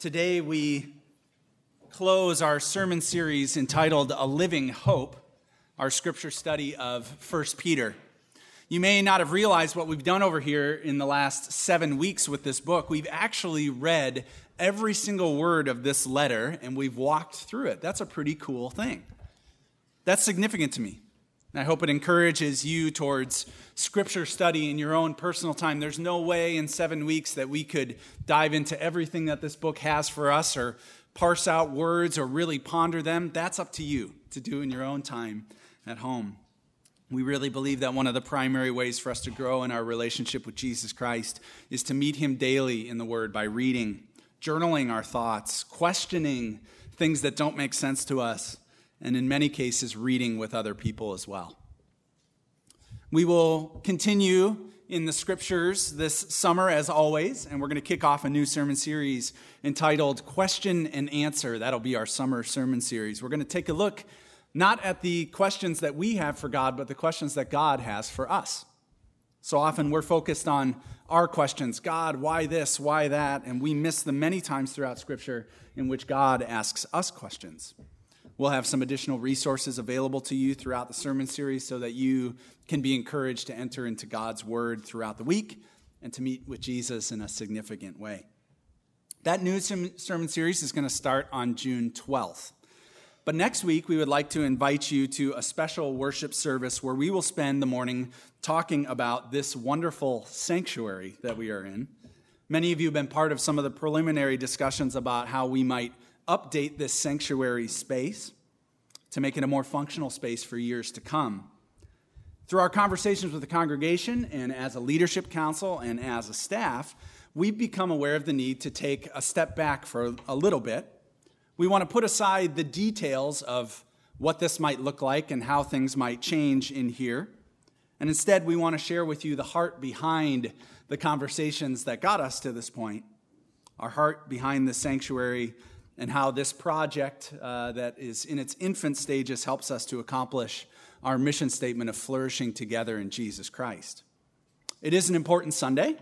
Today we close our sermon series entitled A Living Hope, our scripture study of 1 Peter. You may not have realized what we've done over here in the last seven weeks with this book. We've actually read every single word of this letter and we've walked through it. That's a pretty cool thing. That's significant to me. I hope it encourages you towards scripture study in your own personal time. There's no way in seven weeks that we could dive into everything that this book has for us or parse out words or really ponder them. That's up to you to do in your own time at home. We really believe that one of the primary ways for us to grow in our relationship with Jesus Christ is to meet Him daily in the Word by reading, journaling our thoughts, questioning things that don't make sense to us and in many cases, reading with other people as well. We will continue in the scriptures this summer, as always, and we're going to kick off a new sermon series entitled Question and Answer. That'll be our summer sermon series. We're going to take a look not at the questions that we have for God, but the questions that God has for us. So often we're focused on our questions God, why this, why that? And we miss the many times throughout Scripture in which God asks us questions. We'll have some additional resources available to you throughout the sermon series so that you can be encouraged to enter into God's Word throughout the week and to meet with Jesus in a significant way. That new sermon series is going to start on June 12th. But next week, we would like to invite you to a special worship service where we will spend the morning talking about this wonderful sanctuary that we are in. Many of you have been part of some of the preliminary discussions about how we might update this sanctuary space to make it a more functional space for years to come. Through our conversations with the congregation and as a leadership council and as a staff, we've become aware of the need to take a step back for a little bit. We want to put aside the details of what this might look like and how things might change in here. And instead, we want to share with you the heart behind the conversations that got us to this point, our heart behind the sanctuary and how this project uh, that is in its infant stages helps us to accomplish our mission statement of flourishing together in Jesus Christ. It is an important Sunday,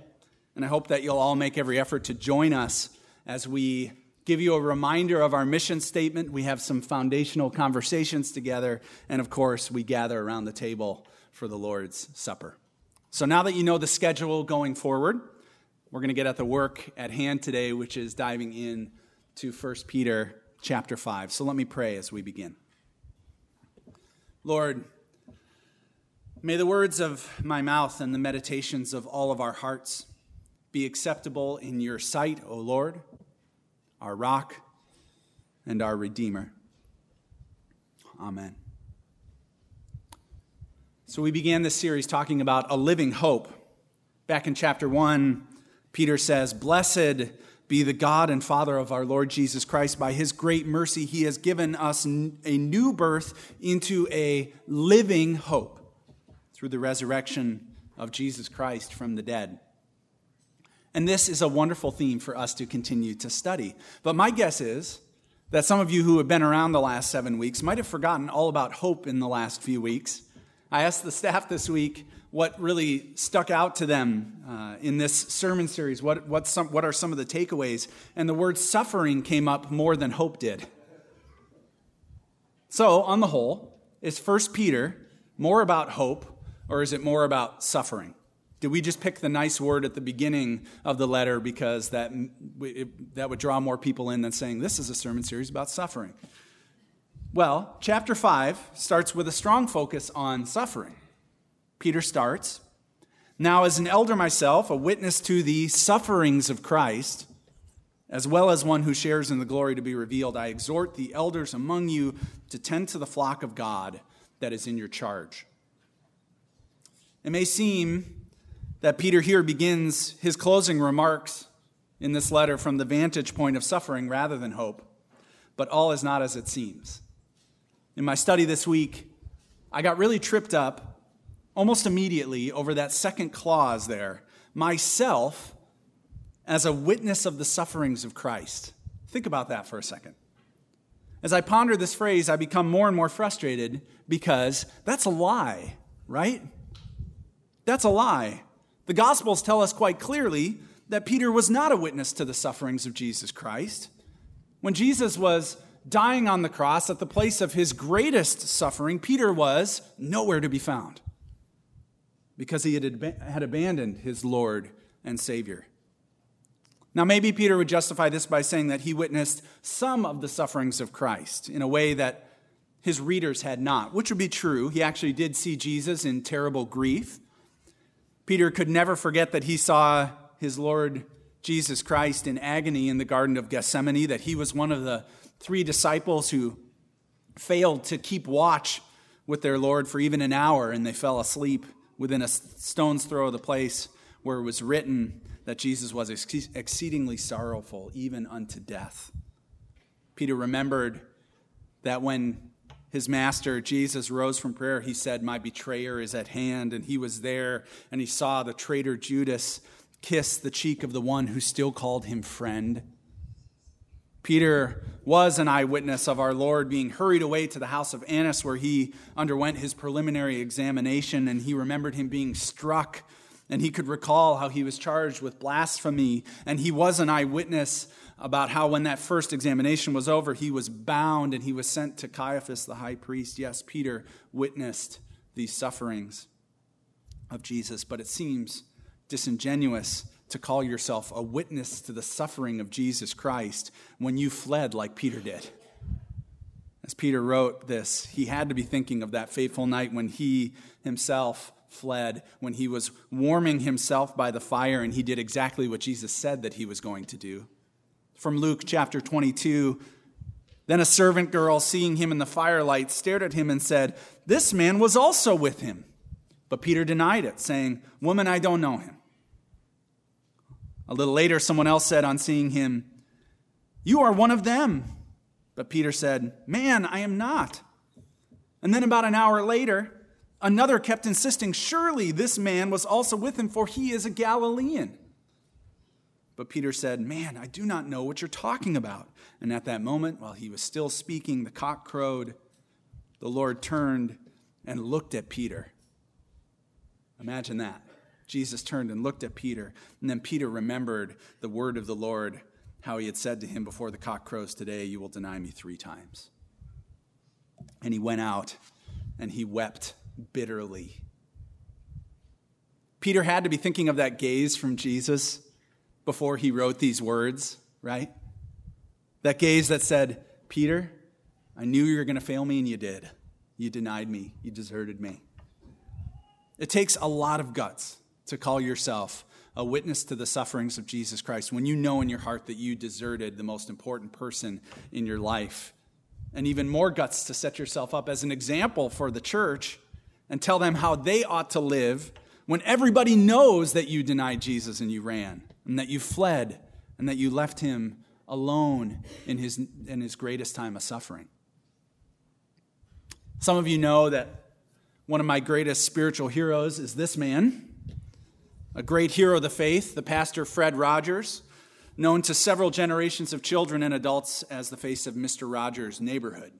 and I hope that you'll all make every effort to join us as we give you a reminder of our mission statement. We have some foundational conversations together, and of course, we gather around the table for the Lord's Supper. So now that you know the schedule going forward, we're going to get at the work at hand today, which is diving in to 1 Peter chapter 5. So let me pray as we begin. Lord, may the words of my mouth and the meditations of all of our hearts be acceptable in your sight, O Lord, our rock and our Redeemer. Amen. So we began this series talking about a living hope. Back in chapter 1, Peter says, Blessed be the God and Father of our Lord Jesus Christ. By his great mercy, he has given us a new birth into a living hope through the resurrection of Jesus Christ from the dead. And this is a wonderful theme for us to continue to study. But my guess is that some of you who have been around the last seven weeks might have forgotten all about hope in the last few weeks. I asked the staff this week what really stuck out to them uh, in this sermon series. What, what, some, what are some of the takeaways? And the word suffering came up more than hope did. So, on the whole, is 1 Peter more about hope or is it more about suffering? Did we just pick the nice word at the beginning of the letter because that, it, that would draw more people in than saying this is a sermon series about suffering? Well, chapter 5 starts with a strong focus on suffering. Peter starts Now, as an elder myself, a witness to the sufferings of Christ, as well as one who shares in the glory to be revealed, I exhort the elders among you to tend to the flock of God that is in your charge. It may seem that Peter here begins his closing remarks in this letter from the vantage point of suffering rather than hope, but all is not as it seems. In my study this week, I got really tripped up almost immediately over that second clause there myself as a witness of the sufferings of Christ. Think about that for a second. As I ponder this phrase, I become more and more frustrated because that's a lie, right? That's a lie. The Gospels tell us quite clearly that Peter was not a witness to the sufferings of Jesus Christ. When Jesus was dying on the cross at the place of his greatest suffering, Peter was nowhere to be found because he had, had abandoned his Lord and Savior. Now, maybe Peter would justify this by saying that he witnessed some of the sufferings of Christ in a way that his readers had not, which would be true. He actually did see Jesus in terrible grief. Peter could never forget that he saw his Lord Jesus Christ in agony in the Garden of Gethsemane, that he was one of the three disciples who failed to keep watch with their Lord for even an hour and they fell asleep within a stone's throw of the place where it was written that Jesus was exceedingly sorrowful, even unto death. Peter remembered that when his master, Jesus, rose from prayer, he said, My betrayer is at hand. And he was there, and he saw the traitor Judas kiss the cheek of the one who still called him friend. Peter was an eyewitness of our Lord being hurried away to the house of Annas, where he underwent his preliminary examination, and he remembered him being struck, and he could recall how he was charged with blasphemy, and he was an eyewitness about how when that first examination was over, he was bound and he was sent to Caiaphas, the high priest. Yes, Peter witnessed these sufferings of Jesus, but it seems disingenuous to call yourself a witness to the suffering of Jesus Christ when you fled like Peter did. As Peter wrote this, he had to be thinking of that fateful night when he himself fled, when he was warming himself by the fire, and he did exactly what Jesus said that he was going to do. From Luke chapter 22, then a servant girl, seeing him in the firelight, stared at him and said, This man was also with him. But Peter denied it, saying, Woman, I don't know him. A little later, someone else said on seeing him, You are one of them. But Peter said, Man, I am not. And then about an hour later, another kept insisting, Surely this man was also with him, for he is a Galilean. But Peter said, Man, I do not know what you're talking about. And at that moment, while he was still speaking, the cock crowed. The Lord turned and looked at Peter. Imagine that. Jesus turned and looked at Peter, and then Peter remembered the word of the Lord, how he had said to him before the cock crows, Today you will deny me three times. And he went out and he wept bitterly. Peter had to be thinking of that gaze from Jesus before he wrote these words, right? That gaze that said, Peter, I knew you were going to fail me, and you did. You denied me, you deserted me. It takes a lot of guts to call yourself a witness to the sufferings of Jesus Christ when you know in your heart that you deserted the most important person in your life. And even more guts to set yourself up as an example for the church and tell them how they ought to live when everybody knows that you denied Jesus and you ran and that you fled and that you left him alone in his, in his greatest time of suffering. Some of you know that one of my greatest spiritual heroes is this man a great hero of the faith, the pastor Fred Rogers, known to several generations of children and adults as the face of Mr. Rogers' neighborhood.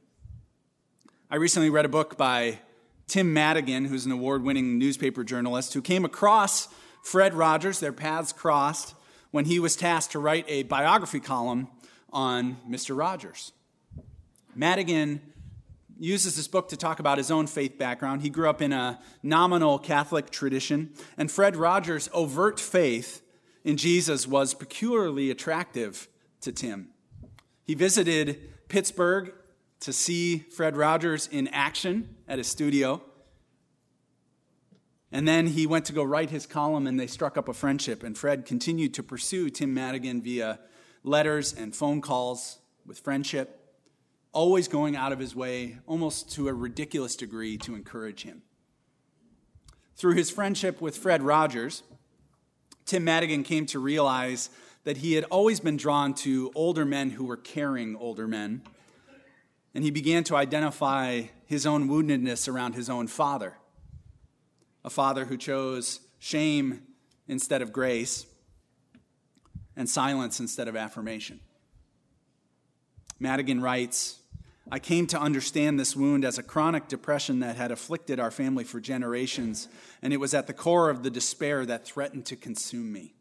I recently read a book by Tim Madigan, who's an award winning newspaper journalist, who came across Fred Rogers, their paths crossed, when he was tasked to write a biography column on Mr. Rogers. Madigan uses this book to talk about his own faith background. He grew up in a nominal Catholic tradition, and Fred Rogers' overt faith in Jesus was peculiarly attractive to Tim. He visited Pittsburgh to see Fred Rogers in action at his studio. And then he went to go write his column, and they struck up a friendship. And Fred continued to pursue Tim Madigan via letters and phone calls with friendship always going out of his way, almost to a ridiculous degree, to encourage him. Through his friendship with Fred Rogers, Tim Madigan came to realize that he had always been drawn to older men who were caring older men. And he began to identify his own woundedness around his own father a father who chose shame instead of grace and silence instead of affirmation. Madigan writes I came to understand this wound as a chronic depression that had afflicted our family for generations, and it was at the core of the despair that threatened to consume me.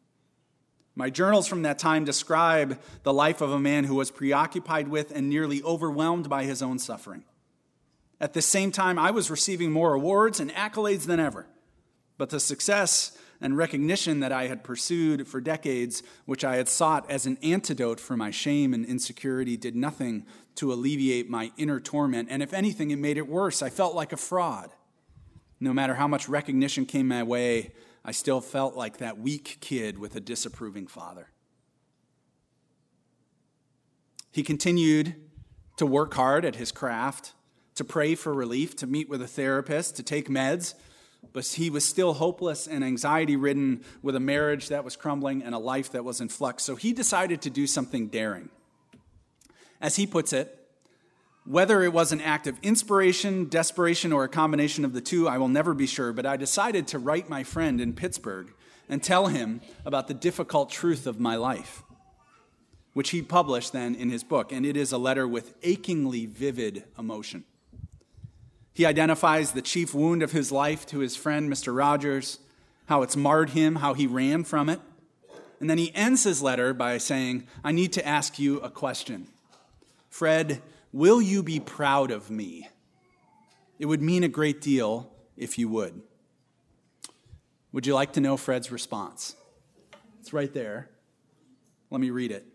My journals from that time describe the life of a man who was preoccupied with and nearly overwhelmed by his own suffering. At the same time, I was receiving more awards and accolades than ever. But the success and recognition that I had pursued for decades, which I had sought as an antidote for my shame and insecurity, did nothing to alleviate my inner torment. And if anything, it made it worse. I felt like a fraud. No matter how much recognition came my way, I still felt like that weak kid with a disapproving father. He continued to work hard at his craft, to pray for relief, to meet with a therapist, to take meds, but he was still hopeless and anxiety ridden with a marriage that was crumbling and a life that was in flux. So he decided to do something daring. As he puts it, whether it was an act of inspiration, desperation, or a combination of the two, I will never be sure, but I decided to write my friend in Pittsburgh and tell him about the difficult truth of my life, which he published then in his book, and it is a letter with achingly vivid emotion. He identifies the chief wound of his life to his friend, Mr. Rogers, how it's marred him, how he ran from it. And then he ends his letter by saying, I need to ask you a question. Fred, Will you be proud of me? It would mean a great deal if you would. Would you like to know Fred's response? It's right there. Let me read it.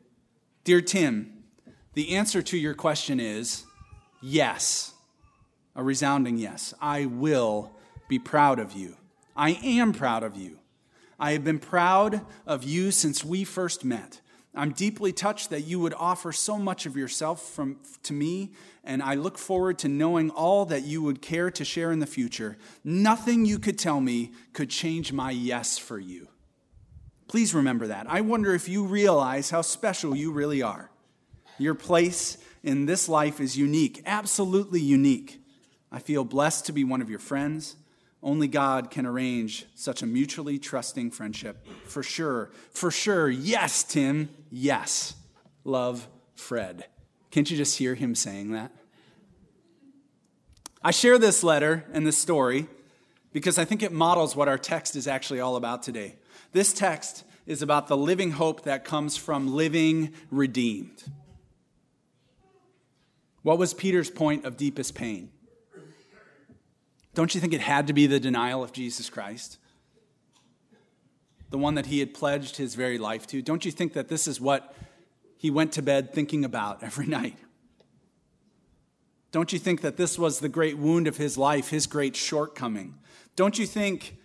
Dear Tim, the answer to your question is yes, a resounding yes. I will be proud of you. I am proud of you. I have been proud of you since we first met. I'm deeply touched that you would offer so much of yourself from, to me, and I look forward to knowing all that you would care to share in the future. Nothing you could tell me could change my yes for you. Please remember that. I wonder if you realize how special you really are. Your place in this life is unique, absolutely unique. I feel blessed to be one of your friends. Only God can arrange such a mutually trusting friendship. For sure. For sure. Yes, Tim. Yes. Love, Fred. Can't you just hear him saying that? I share this letter and this story because I think it models what our text is actually all about today. This text is about the living hope that comes from living redeemed. What was Peter's point of deepest pain? Don't you think it had to be the denial of Jesus Christ? The one that he had pledged his very life to? Don't you think that this is what he went to bed thinking about every night? Don't you think that this was the great wound of his life, his great shortcoming? Don't you think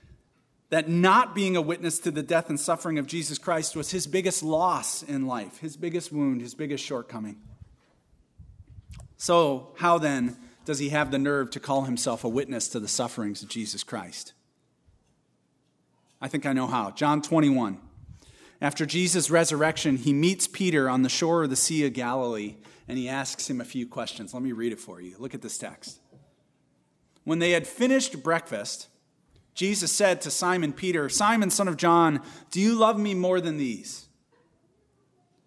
that not being a witness to the death and suffering of Jesus Christ was his biggest loss in life, his biggest wound, his biggest shortcoming? So, how then does he have the nerve to call himself a witness to the sufferings of Jesus Christ? I think I know how. John 21. After Jesus' resurrection, he meets Peter on the shore of the Sea of Galilee and he asks him a few questions. Let me read it for you. Look at this text. When they had finished breakfast, Jesus said to Simon Peter, Simon, son of John, do you love me more than these?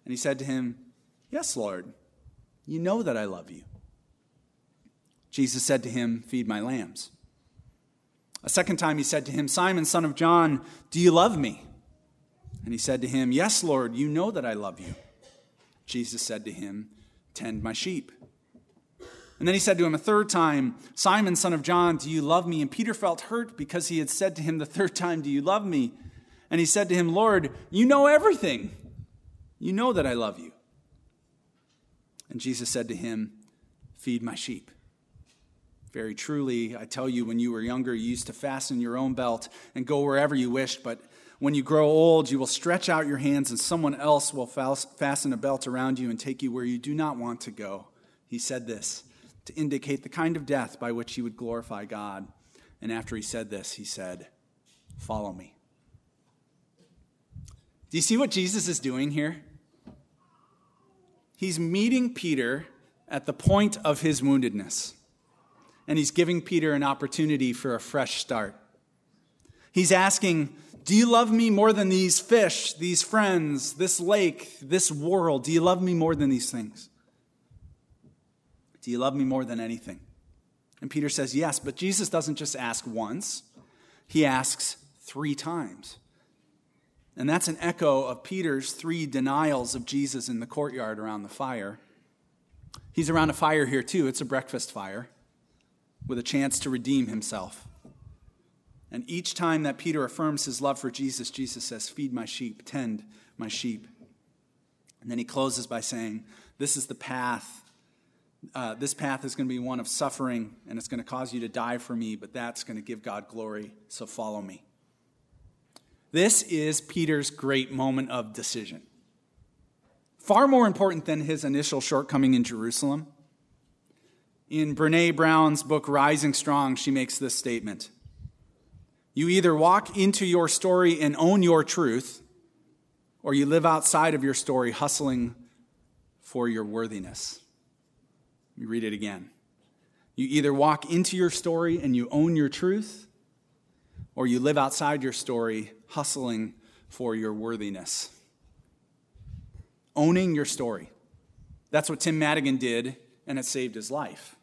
And he said to him, Yes, Lord, you know that I love you. Jesus said to him, Feed my lambs. A second time he said to him, Simon, son of John, do you love me? And he said to him, Yes, Lord, you know that I love you. Jesus said to him, Tend my sheep. And then he said to him a third time, Simon, son of John, do you love me? And Peter felt hurt because he had said to him the third time, Do you love me? And he said to him, Lord, you know everything. You know that I love you. And Jesus said to him, Feed my sheep. Very truly, I tell you, when you were younger, you used to fasten your own belt and go wherever you wished. But when you grow old, you will stretch out your hands, and someone else will fasten a belt around you and take you where you do not want to go. He said this to indicate the kind of death by which he would glorify God. And after he said this, he said, Follow me. Do you see what Jesus is doing here? He's meeting Peter at the point of his woundedness and he's giving Peter an opportunity for a fresh start. He's asking, Do you love me more than these fish, these friends, this lake, this world? Do you love me more than these things? Do you love me more than anything? And Peter says, Yes, but Jesus doesn't just ask once, he asks three times. And that's an echo of Peter's three denials of Jesus in the courtyard around the fire. He's around a fire here, too. It's a breakfast fire with a chance to redeem himself. And each time that Peter affirms his love for Jesus, Jesus says, Feed my sheep, tend my sheep. And then he closes by saying, This is the path. Uh, this path is going to be one of suffering, and it's going to cause you to die for me, but that's going to give God glory, so follow me. This is Peter's great moment of decision. Far more important than his initial shortcoming in Jerusalem. In Brene Brown's book, Rising Strong, she makes this statement You either walk into your story and own your truth, or you live outside of your story hustling for your worthiness. Let me read it again. You either walk into your story and you own your truth, or you live outside your story hustling for your worthiness. Owning your story. That's what Tim Madigan did, and it saved his life.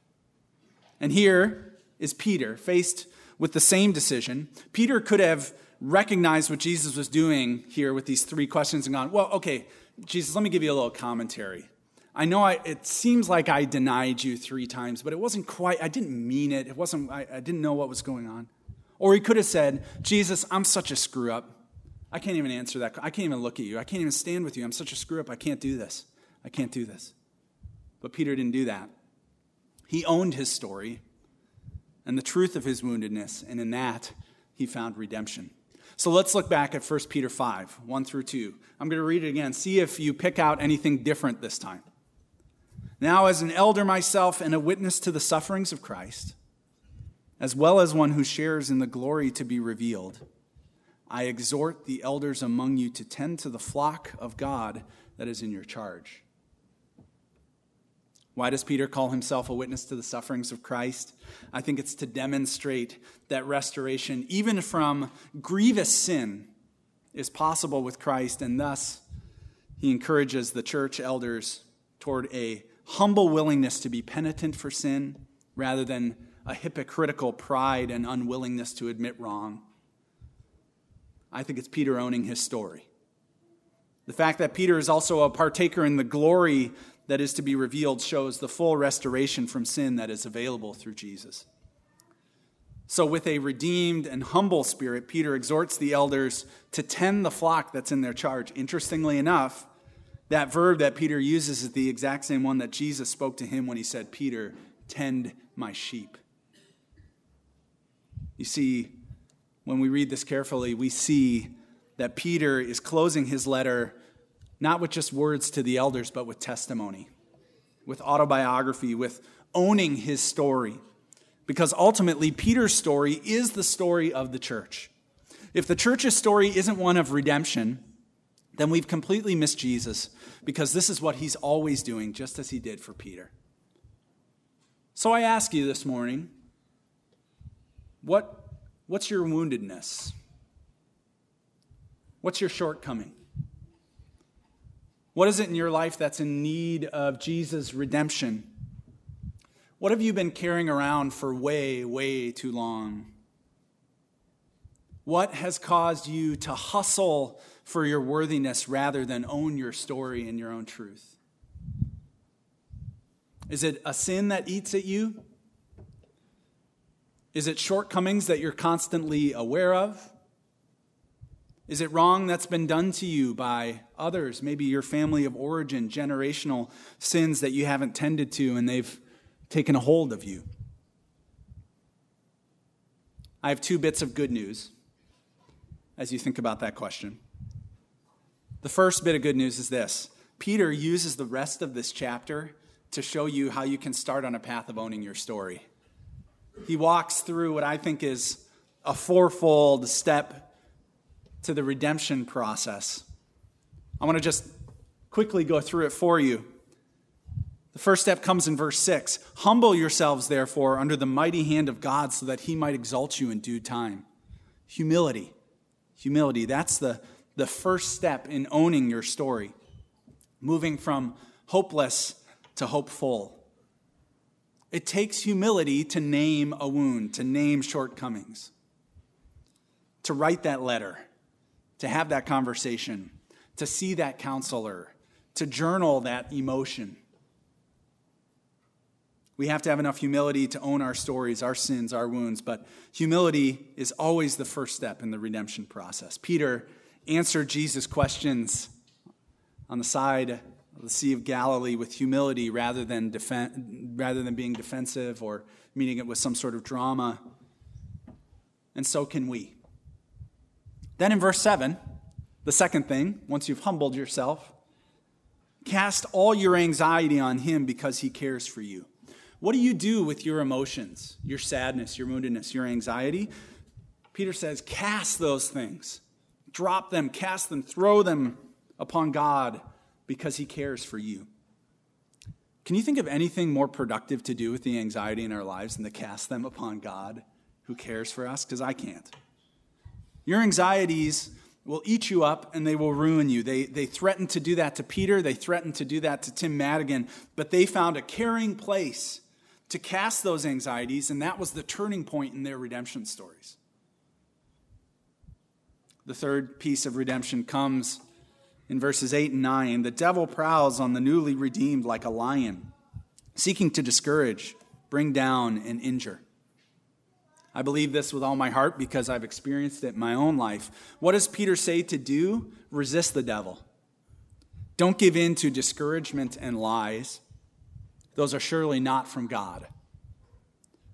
And here is Peter, faced with the same decision. Peter could have recognized what Jesus was doing here with these three questions and gone, well, okay, Jesus, let me give you a little commentary. I know I, it seems like I denied you three times, but it wasn't quite, I didn't mean it. It wasn't, I, I didn't know what was going on. Or he could have said, Jesus, I'm such a screw up. I can't even answer that. I can't even look at you. I can't even stand with you. I'm such a screw up. I can't do this. I can't do this. But Peter didn't do that. He owned his story and the truth of his woundedness, and in that, he found redemption. So let's look back at 1 Peter 5, 1 through 2. I'm going to read it again. See if you pick out anything different this time. Now, as an elder myself and a witness to the sufferings of Christ, as well as one who shares in the glory to be revealed, I exhort the elders among you to tend to the flock of God that is in your charge. Why does Peter call himself a witness to the sufferings of Christ? I think it's to demonstrate that restoration, even from grievous sin, is possible with Christ, and thus he encourages the church elders toward a humble willingness to be penitent for sin rather than a hypocritical pride and unwillingness to admit wrong. I think it's Peter owning his story. The fact that Peter is also a partaker in the glory that is to be revealed shows the full restoration from sin that is available through Jesus. So, with a redeemed and humble spirit, Peter exhorts the elders to tend the flock that's in their charge. Interestingly enough, that verb that Peter uses is the exact same one that Jesus spoke to him when he said, Peter, tend my sheep. You see, when we read this carefully, we see that Peter is closing his letter not with just words to the elders, but with testimony, with autobiography, with owning his story. Because ultimately, Peter's story is the story of the church. If the church's story isn't one of redemption, then we've completely missed Jesus because this is what he's always doing, just as he did for Peter. So I ask you this morning what, what's your woundedness? What's your shortcoming? What is it in your life that's in need of Jesus' redemption? What have you been carrying around for way, way too long? What has caused you to hustle for your worthiness rather than own your story and your own truth? Is it a sin that eats at you? Is it shortcomings that you're constantly aware of? Is it wrong that's been done to you by others, maybe your family of origin, generational sins that you haven't tended to and they've taken a hold of you? I have two bits of good news as you think about that question. The first bit of good news is this Peter uses the rest of this chapter to show you how you can start on a path of owning your story. He walks through what I think is a fourfold step to the redemption process. I want to just quickly go through it for you. The first step comes in verse 6 Humble yourselves, therefore, under the mighty hand of God, so that he might exalt you in due time. Humility. Humility. That's the, the first step in owning your story, moving from hopeless to hopeful. It takes humility to name a wound, to name shortcomings, to write that letter to have that conversation, to see that counselor, to journal that emotion. We have to have enough humility to own our stories, our sins, our wounds, but humility is always the first step in the redemption process. Peter answered Jesus' questions on the side of the Sea of Galilee with humility rather than, defen- rather than being defensive or meeting it with some sort of drama. And so can we. Then in verse 7, the second thing, once you've humbled yourself, cast all your anxiety on him because he cares for you. What do you do with your emotions, your sadness, your woundedness, your anxiety? Peter says, cast those things. Drop them, cast them, throw them upon God because he cares for you. Can you think of anything more productive to do with the anxiety in our lives than to cast them upon God who cares for us? Because I can't. Your anxieties will eat you up and they will ruin you. They, they threatened to do that to Peter, they threatened to do that to Tim Madigan, but they found a caring place to cast those anxieties, and that was the turning point in their redemption stories. The third piece of redemption comes in verses 8 and 9. The devil prowls on the newly redeemed like a lion, seeking to discourage, bring down, and injure. I believe this with all my heart because I've experienced it in my own life. What does Peter say to do? Resist the devil. Don't give in to discouragement and lies. Those are surely not from God.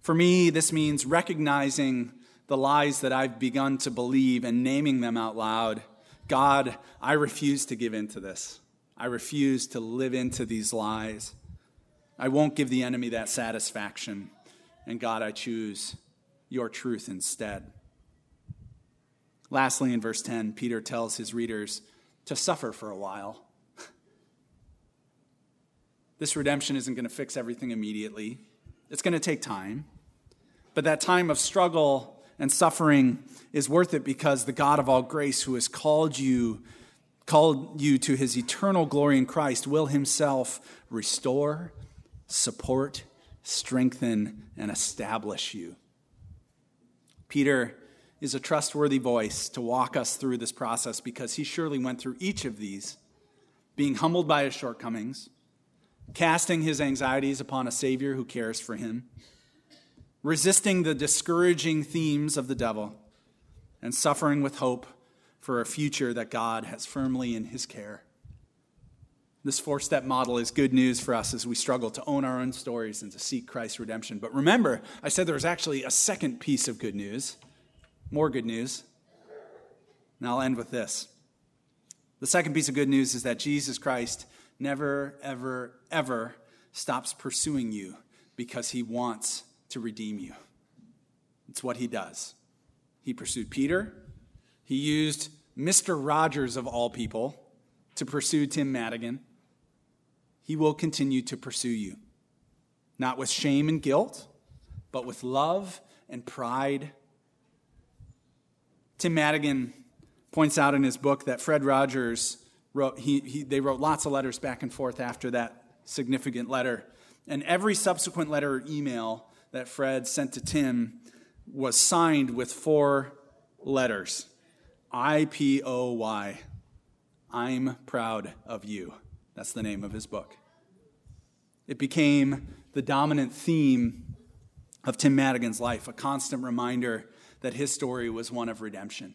For me, this means recognizing the lies that I've begun to believe and naming them out loud. God, I refuse to give in to this. I refuse to live into these lies. I won't give the enemy that satisfaction. And God, I choose your truth instead. Lastly, in verse 10, Peter tells his readers to suffer for a while. this redemption isn't going to fix everything immediately, it's going to take time. But that time of struggle and suffering is worth it because the God of all grace, who has called you, called you to his eternal glory in Christ, will himself restore, support, strengthen, and establish you. Peter is a trustworthy voice to walk us through this process because he surely went through each of these, being humbled by his shortcomings, casting his anxieties upon a Savior who cares for him resisting the discouraging themes of the devil, and suffering with hope for a future that God has firmly in his care. This four step model is good news for us as we struggle to own our own stories and to seek Christ's redemption. But remember, I said there was actually a second piece of good news, more good news. And I'll end with this. The second piece of good news is that Jesus Christ never, ever, ever stops pursuing you because he wants to redeem you. It's what he does. He pursued Peter. He used Mr. Rogers, of all people, to pursue Tim Madigan. He will continue to pursue you, not with shame and guilt, but with love and pride. Tim Madigan points out in his book that Fred Rogers wrote, he, he, they wrote lots of letters back and forth after that significant letter. And every subsequent letter or email that Fred sent to Tim was signed with four letters I P O Y. I'm proud of you. That's the name of his book. It became the dominant theme of Tim Madigan's life, a constant reminder that his story was one of redemption.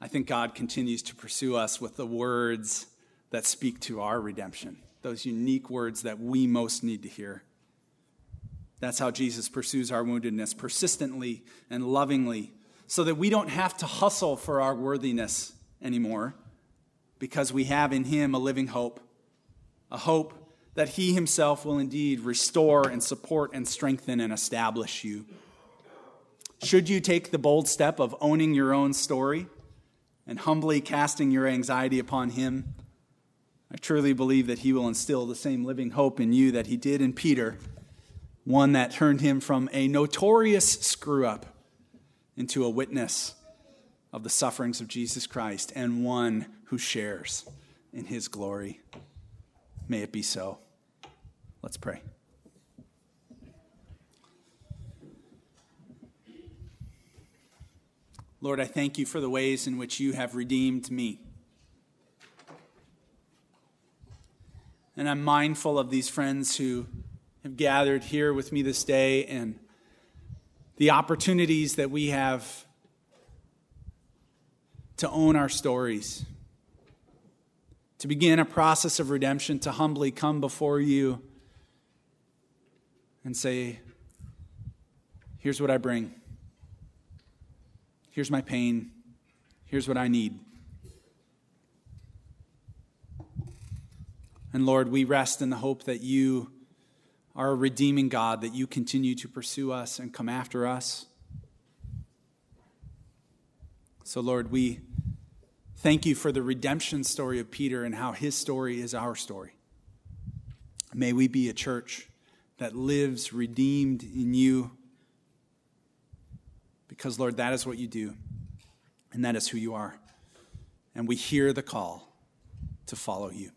I think God continues to pursue us with the words that speak to our redemption, those unique words that we most need to hear. That's how Jesus pursues our woundedness persistently and lovingly, so that we don't have to hustle for our worthiness anymore, because we have in Him a living hope, a hope that He Himself will indeed restore and support and strengthen and establish you. Should you take the bold step of owning your own story and humbly casting your anxiety upon Him, I truly believe that He will instill the same living hope in you that He did in Peter one that turned him from a notorious screw up into a witness of the sufferings of Jesus Christ and one who shares in his glory. May it be so. Let's pray. Lord, I thank you for the ways in which you have redeemed me. And I'm mindful of these friends who have gathered here with me this day and the opportunities that we have to own our stories, to begin a process of redemption, to humbly come before you and say, Here's what I bring. Here's my pain. Here's what I need. And Lord, we rest in the hope that you are a redeeming God, that you continue to pursue us and come after us. So, Lord, we thank you for the redemption story of Peter and how his story is our story. May we be a church that lives redeemed in you because, Lord, that is what you do, and that is who you are. And we hear the call to follow you.